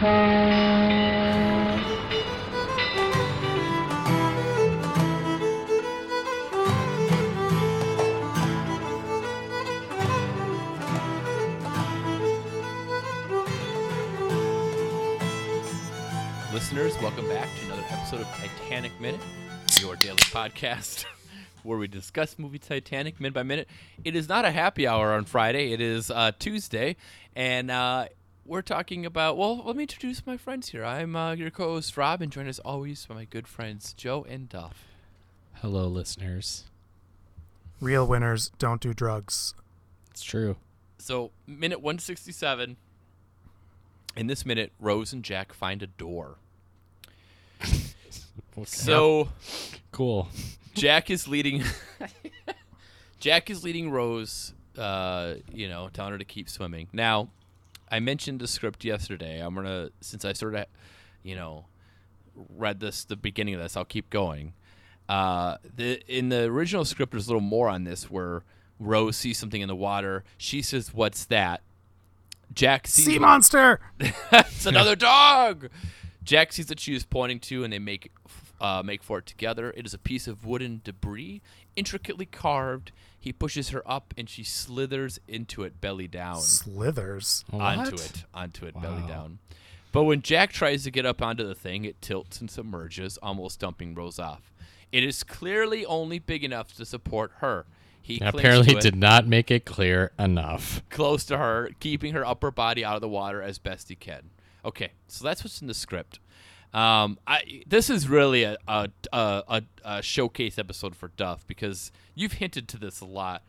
Listeners, welcome back to another episode of Titanic Minute, your daily podcast where we discuss movie Titanic minute by minute. It is not a happy hour on Friday, it is uh, Tuesday, and uh, we're talking about. Well, let me introduce my friends here. I'm uh, your co host, Rob, and joined as always by my good friends, Joe and Duff. Hello, listeners. Real winners don't do drugs. It's true. So, minute 167. In this minute, Rose and Jack find a door. So. cool. Jack is leading. Jack is leading Rose. Uh, you know, telling her to keep swimming. Now, I mentioned the script yesterday. I'm gonna since I sort of, you know, read this the beginning of this. I'll keep going. Uh, the in the original script, there's a little more on this where Rose sees something in the water. She says, "What's that?" Jack sees Sea monster. it's another dog. Jack sees that she is pointing to, and they make uh, make for it together. It is a piece of wooden debris, intricately carved. He pushes her up, and she slithers into it, belly down, Slithers. onto What? it, onto it, belly down. But when Jack tries to get up onto the thing, it tilts and submerges, almost dumping Rose off. It is clearly only big enough to support her. He clings Apparently, did not make it clear enough. close to her, keeping her upper body out of the water as best he can. Okay, so that's what's in the script. Um, I this is really a a, a, a, showcase episode for Duff because you've hinted to this a lot,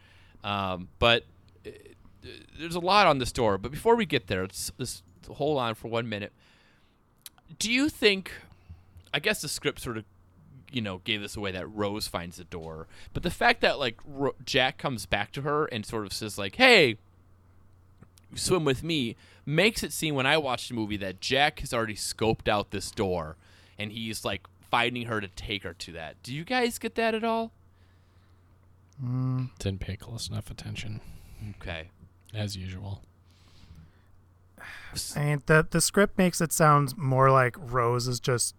um, but uh, there's a lot on this door. But before we get there, let's, let's hold on for one minute. Do you think? I guess the script sort of you know gave this away that Rose finds the door, but the fact that like Ro- Jack comes back to her and sort of says like, "Hey, swim with me," makes it seem when I watched the movie that Jack has already scoped out this door and he's like finding her to take her to that. Do you guys get that at all? Mm, Didn't pay close enough attention, Okay. as usual. I mean, the the script makes it sound more like Rose is just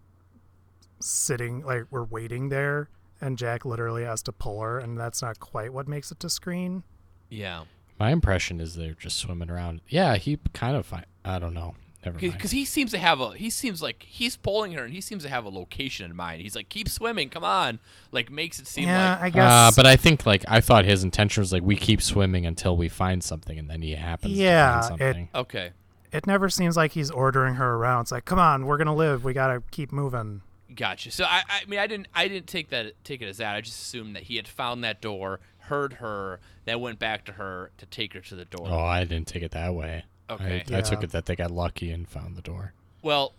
sitting, like we're waiting there, and Jack literally has to pull her, and that's not quite what makes it to screen. Yeah. My impression is they're just swimming around. Yeah, he kind of. Fi- I don't know. Never mind. Because he seems to have a he seems like he's pulling her and he seems to have a location in mind. He's like, keep swimming, come on. Like makes it seem yeah, like I guess. Uh, but I think like I thought his intention was like we keep swimming until we find something, and then he happens Yeah, to find it- okay. it never seems like he's ordering her around. It's like, come on, we're gonna live. We gotta keep moving. Gotcha. So I, I mean, I didn't, I didn't take that, take it as that. I just assumed that he had found that door, heard her, that went back to her to take her to the door. oh, I didn't take it that way. Okay. I, I took it that they got lucky and found the door. Well,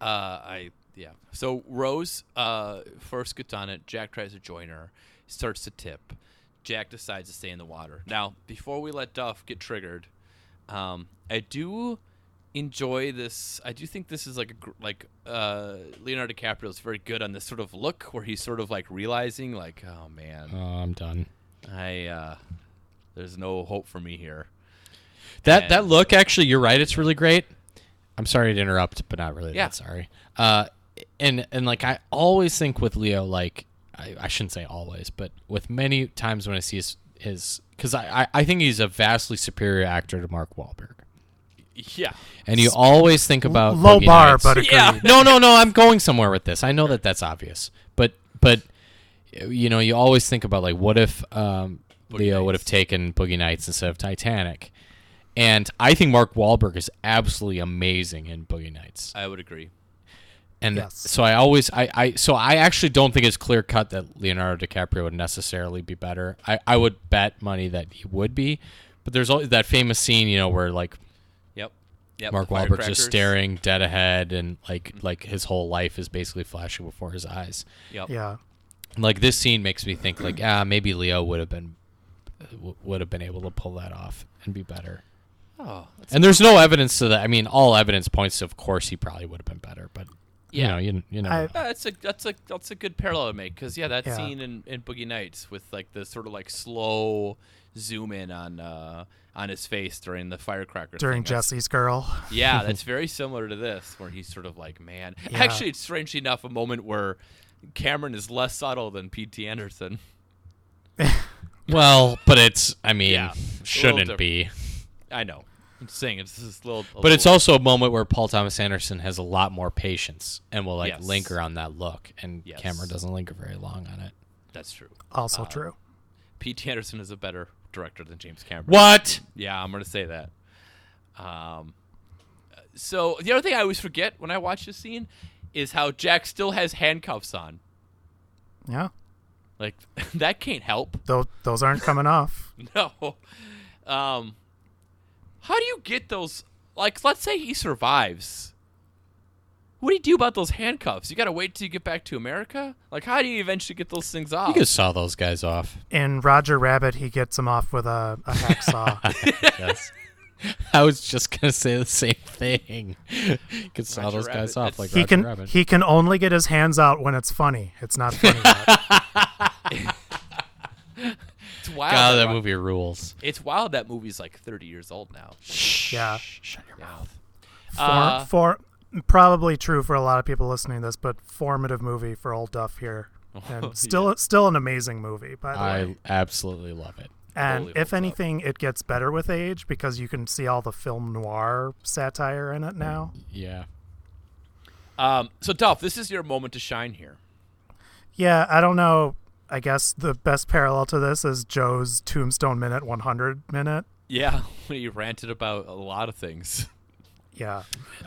uh, I yeah. So Rose uh, first gets on it. Jack tries to join her. Starts to tip. Jack decides to stay in the water. Now, before we let Duff get triggered, um, I do enjoy this. I do think this is like a like uh, Leonardo DiCaprio is very good on this sort of look where he's sort of like realizing like, oh man, Oh, I'm done. I uh, there's no hope for me here. That And- that look, actually, you're right. It's really great. I'm sorry to interrupt, but not really. Yeah. That sorry. Uh, and and like I always think with Leo, like I, I shouldn't say always, but with many times when I see his his because I, I I think he's a vastly superior actor to Mark Wahlberg, Yeah. and you always think about Low Boogie bar, Nights. but agreed. Yeah. no, no, no. I'm going somewhere with this. I know that that's obvious, but but you know, you always think about like, what if um, Boogie Leo would have taken Boogie Nights instead of Titanic? And I think Mark Wahlberg is absolutely amazing in Boogie Nights. I would agree. And Yes. so I always I, I so I actually don't think it's clear cut that Leonardo DiCaprio would necessarily be better. I, I would bet money that he would be. But there's always that famous scene, you know, where like Yep. Yep. Mark the Wahlberg's firecrackers. just staring dead ahead and like like his whole life is basically flashing before his eyes. Yep. Yeah. Like this scene makes me think like ah maybe Leo would have been w- would have been able to pull that off and be better. Oh, And there's no evidence to that. I mean, all evidence points to, of course, he probably would have been better. But You know, you you know. I- Uh, that's a that's a that's a good parallel to make because yeah, that Yeah. scene in, in Boogie Nights with like the sort of like slow zoom in on uh, on his face during the firecracker during thing. Jesse's girl. Yeah, that's very similar to this, where he's sort of like, man. Yeah. Actually, it's strangely enough a moment where Cameron is less subtle than P.T. Anderson. well, but it's. I mean, Yeah, it's a little shouldn't be. I know. I'm saying it's this little, a But it's also a moment where Paul Thomas Anderson has a lot more patience and will like Yes. linger on that look, and Yes. Cameron doesn't linger very long on it. that's true. Also Uh, true. P.T. Anderson is a better director than James Cameron. What? Yeah, I'm gonna say that. Um, so the other thing I always forget when I watch this scene is how Jack still has handcuffs on. Yeah. Like that can't help. Those those aren't coming off. No. Um, how do you get those? Like, let's say he survives. What do you do about those handcuffs? You gotta wait till you get back to America. Like, how do you eventually get those things off? You could saw those guys off. In Roger Rabbit, he gets them off with a, a hacksaw. yes. I was just gonna say the same thing. You could saw Roger those guys Rabbit, off like he Roger can Rabbit. he can only get his hands out when it's funny. It's not funny. it's wild. God, that Ro- movie rules. It's wild that movie's like 30 years old now. Yeah. Shut your Yeah. mouth. For, Uh, for probably true for a lot of people listening to this, but formative movie for old Duff here, and still still an amazing movie by the way. I absolutely love it. And Totally if holds up. anything, it gets better with age because you can see all the film noir satire in it now. Yeah. Um, so, Duff, this is your moment to shine here. Yeah, I don't know. I guess the best parallel to this is Joe's Tombstone Minute 100 minute. Yeah, he ranted about a lot of things. Yeah.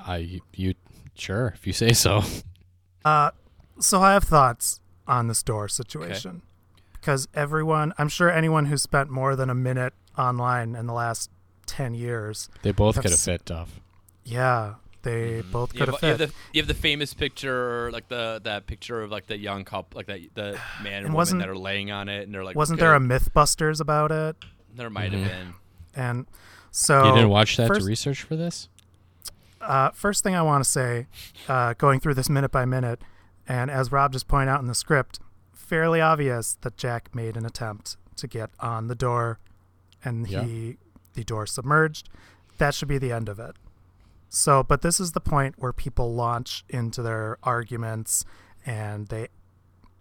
I you sure if you say so. Uh, so I have thoughts on this door situation because everyone, I'm sure anyone who spent more than a minute online in the last 10 years, They both could have fit Duff. yeah, they both You could have, have you, have fit. the, you have the famous picture, like the that picture of like the young couple, like that the man and, woman that are laying on it, and they're like, Wasn't there a. Mythbusters about it? There might have Mhm. been. And so you didn't watch that first, to research for this? Uh, first thing I want to say, uh, going through this minute by minute, and as Rob just pointed out in the script, fairly obvious that Jack made an attempt to get on the door, and Yeah. he the door submerged. That should be the end of it. So, but this is the point where people launch into their arguments, and they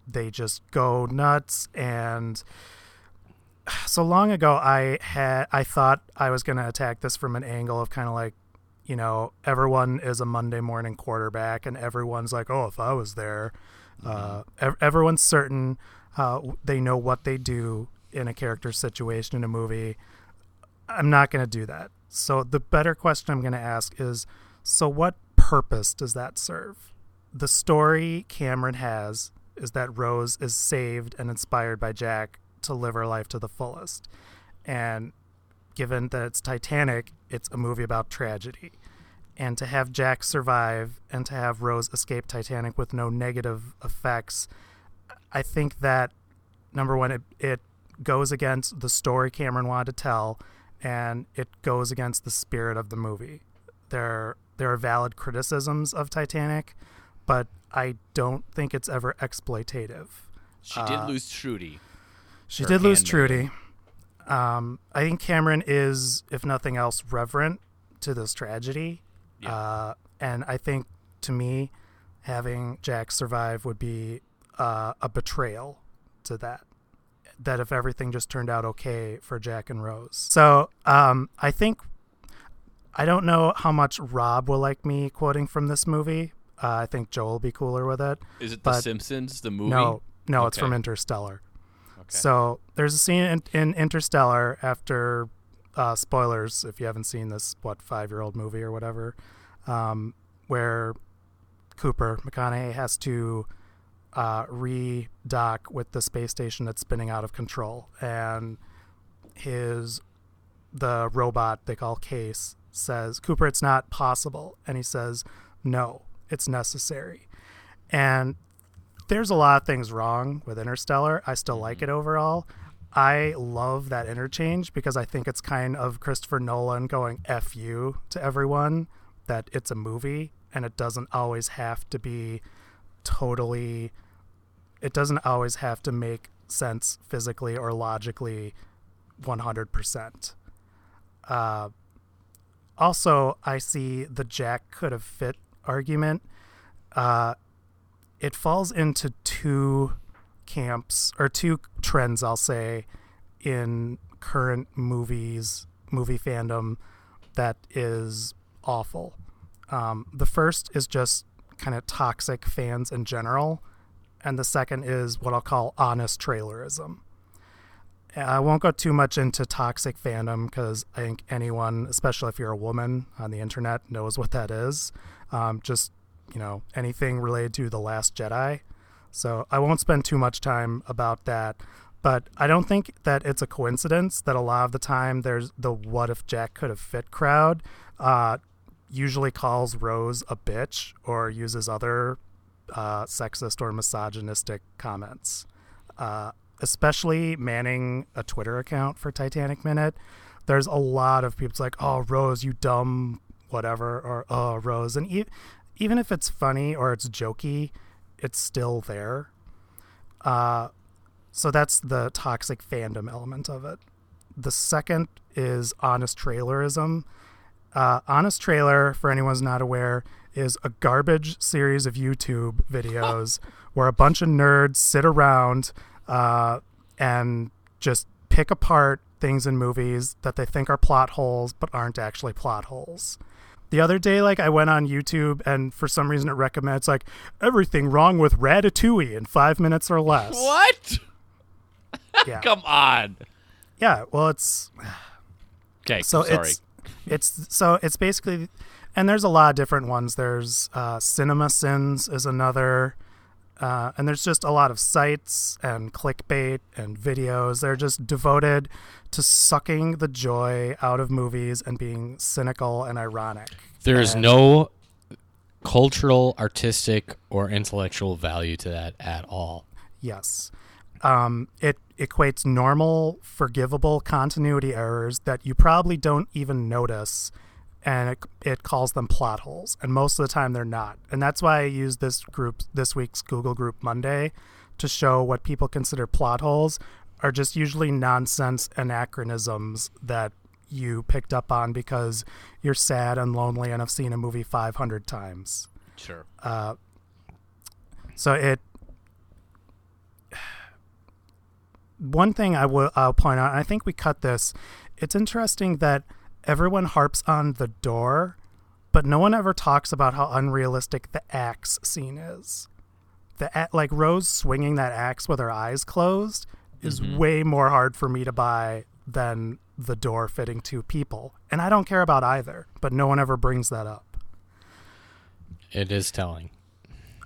they just go nuts and so long ago i had i thought i was going to attack this from an angle of kind of like you know everyone is a monday morning quarterback and everyone's like oh if i was there uh, ev- everyone's certain uh, they know what they do in a character situation in a movie. I'm not going to do that. So the better question i'm going to ask is so what purpose does that serve? The story cameron has is that rose is saved and inspired by jack to live her life to the fullest. And given that it's titanic it's a movie about tragedy and to have Jack survive and to have Rose escape Titanic with no negative effects, I think that number one, it, it goes against the story Cameron wanted to tell, and it goes against the spirit of the movie. There, there are valid criticisms of Titanic, but I don't think it's ever exploitative. She Uh, did lose Trudy. She did lose. Trudy. Um, I think Cameron is, if nothing else, reverent to this tragedy. Yeah. Uh, and I think, to me, having Jack survive would be uh, a betrayal to that. That if everything just turned out okay for Jack and Rose. So um, I think, I don't know how much Rob will like me quoting from this movie. Uh, I think Joe will be cooler with it. Is it The Simpsons, the movie? No, no, it's from Interstellar. So there's a scene in, in Interstellar after uh, spoilers if you haven't seen this what five year old movie or whatever, um, where Cooper McConaughey has to uh, re-dock with the space station that's spinning out of control, and his the robot they call Case says Cooper it's not possible, and he says no, it's necessary, and there's a lot of things wrong with Interstellar. I still like it overall. I love that interchange because I think it's kind of Christopher Nolan going F you to everyone that it's a movie and it doesn't always have to be totally it doesn't always have to make sense physically or logically 100%. Uh, also, I see the Jack could have fit argument. Uh, it falls into two camps or two trends, I'll say, in current movies, movie fandom that is awful. Um, the first is just kind of toxic fans in general, and the second is what I'll call honest trailerism. I won't go too much into toxic fandom because I think anyone, especially if you're a woman on the internet, knows what that is. Um, just, you know, anything related to The Last Jedi. So I won't spend too much time about that. But I don't think that it's a coincidence that a lot of the time there's the what if Jack could have fit crowd uh, usually calls Rose a bitch or uses other uh, sexist or misogynistic comments. Uh, especially manning a Twitter account for Titanic Minute, there's a lot of people like, "Oh, Rose, you dumb whatever," or "Oh, Rose," and e- even if it's funny or it's jokey, it's still there. Uh, so that's the toxic fandom element of it. The second is honest trailerism. Uh, honest trailer, for anyone who's not aware, is a garbage series of YouTube videos where a bunch of nerds sit around uh, and just pick apart things in movies that they think are plot holes but aren't actually plot holes. The other day, like I went on YouTube and for some reason it recommends like everything wrong with Ratatouille in five minutes or less. What? Yeah, Come on. yeah. Well, it's Okay, so sorry. it's it's so it's basically and there's a lot of different ones there's uh, cinema sins is another uh, and there's just a lot of sites and clickbait and videos they're just devoted to sucking the joy out of movies and being cynical and ironic There is no cultural, artistic, or intellectual value to that at all. Yes. Um, it equates normal, forgivable continuity errors that you probably don't even notice, and it, it calls them plot holes. And most of the time, they're not. And that's why I use this group, this week's Google Group Monday, to show what people consider plot holes are just usually nonsense anachronisms that you picked up on because you're sad and lonely and have seen a movie 500 times. sure. Uh, so it. One thing I will I'll point out, and I think we cut this. It's interesting that everyone harps on the door, but no one ever talks about how unrealistic the axe scene is. The like Rose swinging that axe with her eyes closed is way more hard for me to buy than the door fitting two people, and I don't care about either. But no one ever brings that up. It is telling.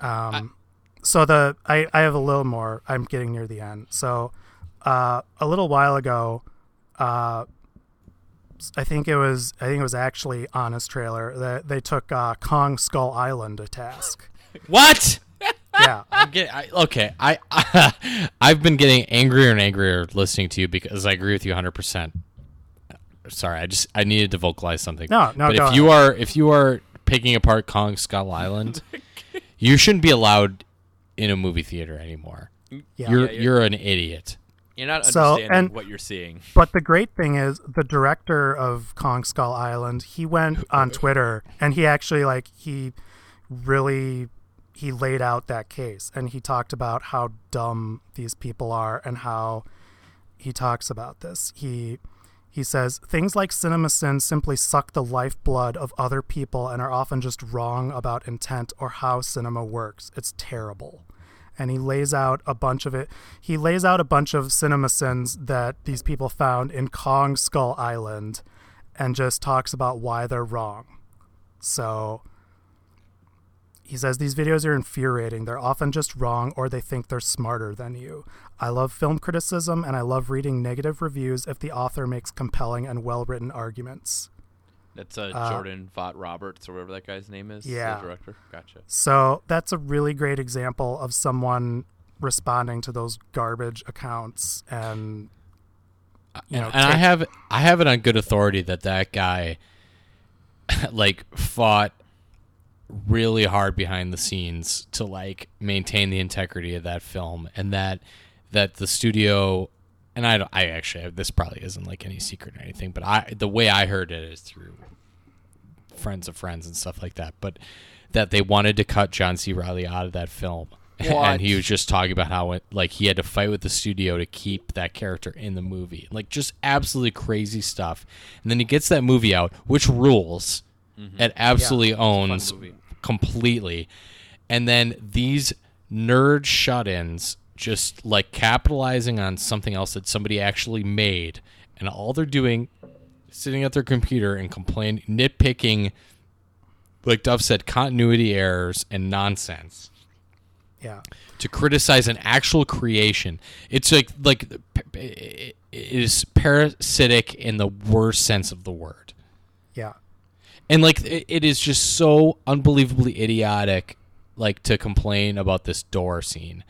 Um, so the I, I have a little more. I'm getting near the end. So uh, a little while ago, uh, I think it was I think it was actually Honest Trailer that they took uh, Kong Skull Island to task. What? Yeah, I'm getting, I, okay, I, I've been getting angrier and angrier listening to you because I agree with you 100. percent Sorry, I just I needed to vocalize something. No, no, But go if you are if you are picking apart Kong Skull Island, you shouldn't be allowed in a movie theater anymore. yeah. You're Yeah, you're- you're an idiot. You're not So, understanding and- what you're seeing. But the great thing is the director of Kong Skull Island, he went on Twitter and he actually like he really he laid out that case and he talked about how dumb these people are and how he talks about this. He he says things like CinemaSin simply suck the lifeblood of other people and are often just wrong about intent or how cinema works. It's terrible and he lays out a bunch of it. He lays out a bunch of cinema sins that these people found in Kong Skull Island and just talks about why they're wrong. So he says these videos are infuriating. They're often just wrong or they think they're smarter than you. I love film criticism and I love reading negative reviews if the author makes compelling and well written arguments. That's uh, Uh, Jordan Vogt-Roberts or whatever that guy's name is. Yeah. The director. Gotcha. So that's a really great example of someone responding to those garbage accounts and you know and I take- have I have it on good authority that that guy like fought really hard behind the scenes to like maintain the integrity of that film and that that the studio and I don't, I actually this probably isn't like any secret or anything but I the way I heard it is through friends of friends and stuff like that but that they wanted to cut John C. Reilly out of that film. What? and he was just talking about how it like he had to fight with the studio to keep that character in the movie. Like just absolutely crazy stuff. And then he gets that movie out which rules. It absolutely owns completely. And then these nerd shut-ins just like capitalizing on something else that somebody actually made and all they're doing is sitting at their computer and complaining nitpicking like Duff said continuity errors and nonsense Yeah. to criticize an actual creation. It's like like it is parasitic in the worst sense of the word. Yeah. And like it is just so unbelievably idiotic like to complain about this door scene.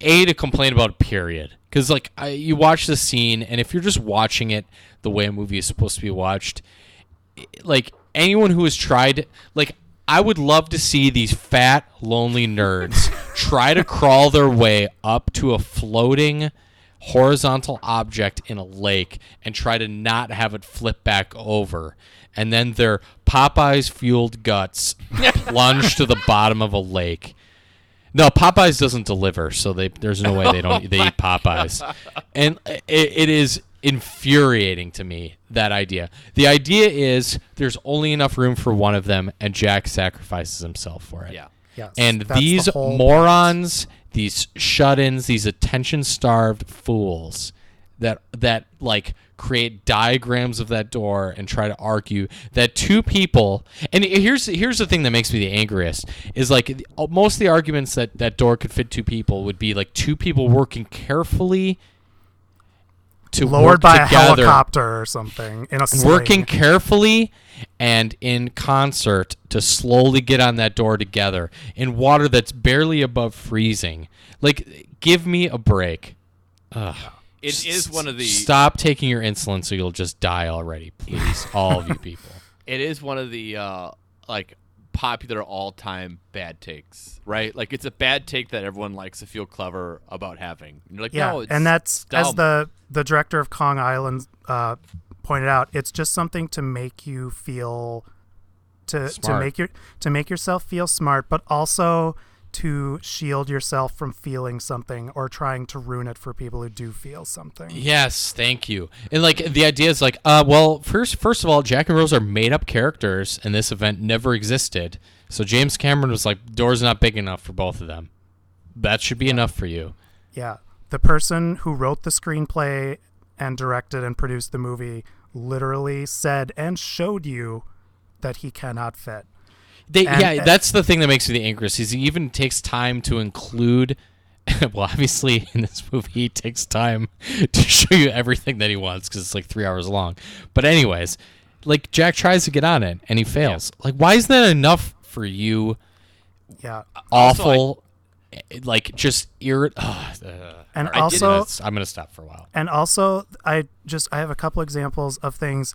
A to complain about period. Cuz like I, you watch the scene and if you're just watching it the way a movie is supposed to be watched, like anyone who has tried like I would love to see these fat lonely nerds try to crawl their way up to a floating horizontal object in a lake and try to not have it flip back over and then their Popeyes fueled guts plunge to the bottom of a lake. No, Popeyes doesn't deliver, so they there's no way they don't oh they eat Popeyes, and it, it is infuriating to me that idea. The idea is there's only enough room for one of them, and Jack sacrifices himself for it. Yeah. Yes. And That's the these whole morons, these shut-ins, these attention-starved fools that that like create diagrams of that door and try to argue that two people and here's here's the thing that makes me the angriest is like uh, most of the arguments that that door could fit two people would be like two people working carefully to lowered by a helicopter or something in a sling. working carefully and in concert to slowly get on that door together in water that's barely above freezing. Like, give me a break. Ugh. It is one of the Stop taking your insulin so you'll just die already, please. All of you people. it is one of the uh like popular all-time bad takes, right? Like it's a bad take that everyone likes to feel clever about having. And you're like, Yeah, no, it's and that's as the the director of Kong Island uh, pointed out. It's just something to make you feel to to make your to make yourself feel smart, but also to shield yourself from feeling something or trying to ruin it for people who do feel something. Yes, thank you. And like the idea is like, uh, well, first, first of all, Jack and Rose are made up characters, and this event never existed. So James Cameron was like, door's not big enough for both of them. That should be enough for you. Yeah. The person who wrote the screenplay and directed and produced the movie literally said and showed you that he cannot fit. They, And- yeah, that's the thing that makes me the angriest. Is he even takes time to include. well, obviously, in this movie, he takes time to show you everything that he wants because it's like three hours long. But anyways, like Jack tries to get on it and he fails. Like, why isn't that enough for you? Yeah. Awful, eh, like just irrit. Uh, And also- I'm gonna stop for a while. And also, I just I have a couple examples of things.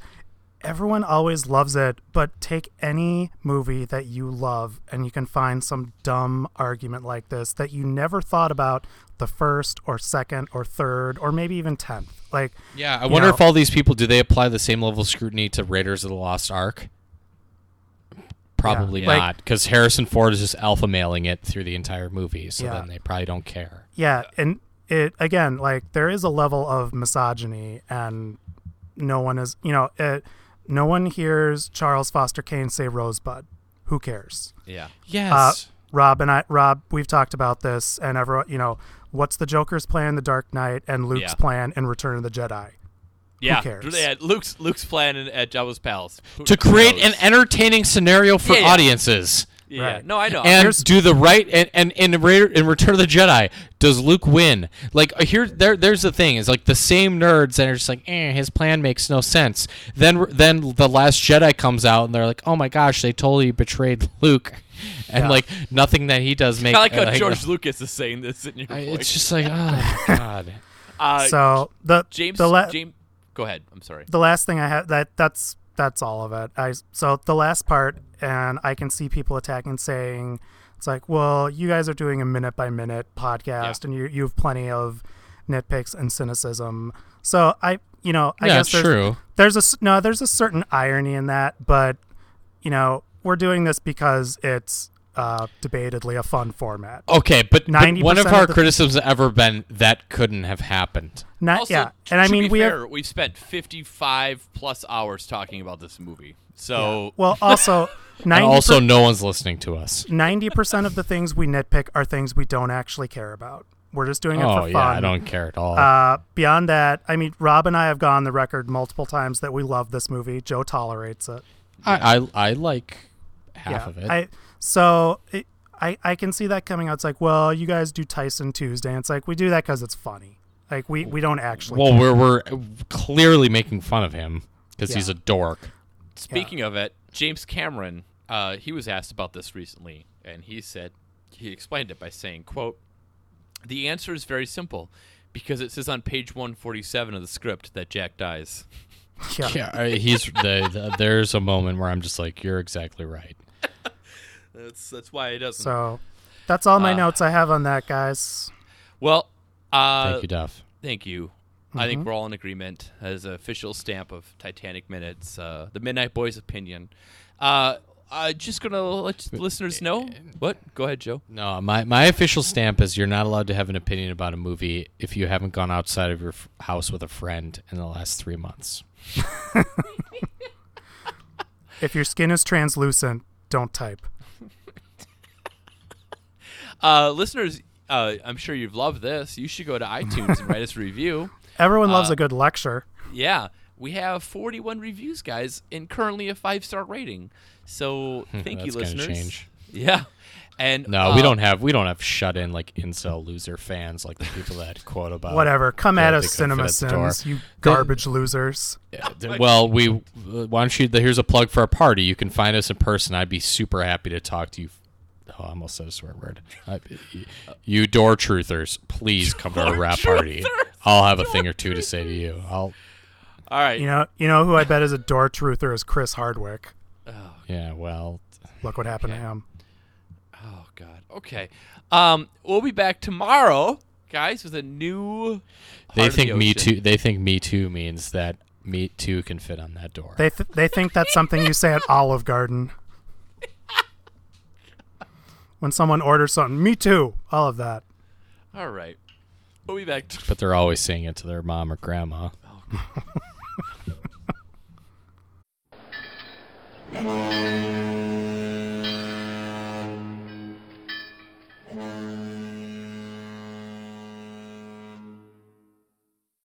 Everyone always loves it, but take any movie that you love, and you can find some dumb argument like this that you never thought about the first or second or third or maybe even tenth. Like, Yeah, I wonder know- if all these people do they apply the same level of scrutiny to Raiders of the Lost Ark? Probably Yeah. Like- not, because Harrison Ford is just alpha mailing it through the entire movie, so Yeah. then they probably don't care. yeah, and it again, like there is a level of misogyny, and no one is, you know, it, no one hears Charles Foster Kane say Rosebud. Who cares? yeah. Yes. Uh, Rob and I, Rob, we've talked about this, and everyone, you know, what's the Joker's plan in The Dark Knight and Luke's Yeah. plan in Return of the Jedi? Yeah. cares? Yeah, Luke's Luke's plan in- at Jabba's palace. Who- to create knows? an entertaining scenario for Yeah, yeah. audiences. Yeah. Right. No, I know. and Here's- do the right and and in, Ra- in Return of the Jedi, does Luke win? Like uh, here, there, there's the thing is like the same nerds that are just like, eh, his plan makes no sense. Then then the Last Jedi comes out and they're like, oh my gosh, they totally betrayed Luke, and Yeah. like nothing that he does make. I like how uh, George Lucas is saying this in your I- it's just like, oh god. uh, so the James. the, la- James. Go ahead. I'm sorry. the last thing I had that that's that's all of it. I so the last part, and I can see people attacking, saying it's like, well, you guys are doing a minute by minute podcast, and you you have plenty of nitpicks and cynicism. So I, you know, I yeah, guess there's, true. there's a no, there's a certain irony in that, but you know, we're doing this because it's uh, debatedly a fun format. Okay, but, but 90% one of of our the- criticisms has ever been that couldn't have happened. Not Also, yeah, and I mean we fair, have we've spent 55 plus hours talking about this movie. So well also And also, no one's listening to us. ninety percent of the things we nitpick are things we don't actually care about. We're just doing it Oh for yeah, fun. I don't care at all. Uh, beyond that, I mean, Rob and I have gone on the record multiple times that we love this movie. Joe tolerates it. I, I I like half yeah, of it. I so it, I I can see that coming out. It's like, well, you guys do Tyson Tuesday. And it's like we do that because it's funny. Like we we don't actually. well, we're we're clearly making fun of him because he's a dork. Speaking of it, James Cameron, uh, he was asked about this recently, and he said he explained it by saying, "quote The answer is very simple, because it says on page 147 of the script that Jack dies." yeah. Yeah, I- he's the, the, there's a moment where I'm just like, you're exactly right. That's that's why it doesn't. So that's all my Uh, notes I have on that, guys. well, uh, Thank you, Duff. Thank you. I think we're all in agreement as an official stamp of Titanic Minutes, uh, the Midnight Boys' opinion. Uh, I'm just gonna let listeners know. What? Go ahead, Joe. No, my, my official stamp is you're not allowed to have an opinion about a movie if you haven't gone outside of your f- house with a friend in the last three months. If your skin is translucent, don't type. Uh, listeners, uh, I'm sure you've loved this. You should go to iTunes and write us a review. Everyone loves Uh, a good lecture. Yeah, we have 41 reviews, guys, and currently a five star rating. So thank you, That's gonna listeners. change. Yeah, and No, we uh, don't have we don't have shut in like incel loser fans like the people that quote about Whatever. Come at us, Cinema fit at the you garbage losers. Yeah, th- well, we uh, why don't you? Here's a plug for our party. You can find us in person. I'd be super happy to talk to you. Oh, I almost said a swear word. I, you door truthers, please come to our rap party. I'll have a thing or two to say to you. I'll All right. You know, you know who I bet is a door truther is Chris Hardwick. Oh, yeah. Well, Look what happened to him. Oh God. Okay. Um, we'll be back tomorrow, guys, with a new. they Heart of the think me too. They think me too means that me too can fit on that door. They th- they think that's something you say at Olive Garden when someone orders something. Me too. All of that. All right. We'll be back. but they're always saying it to their mom or grandma. Oh,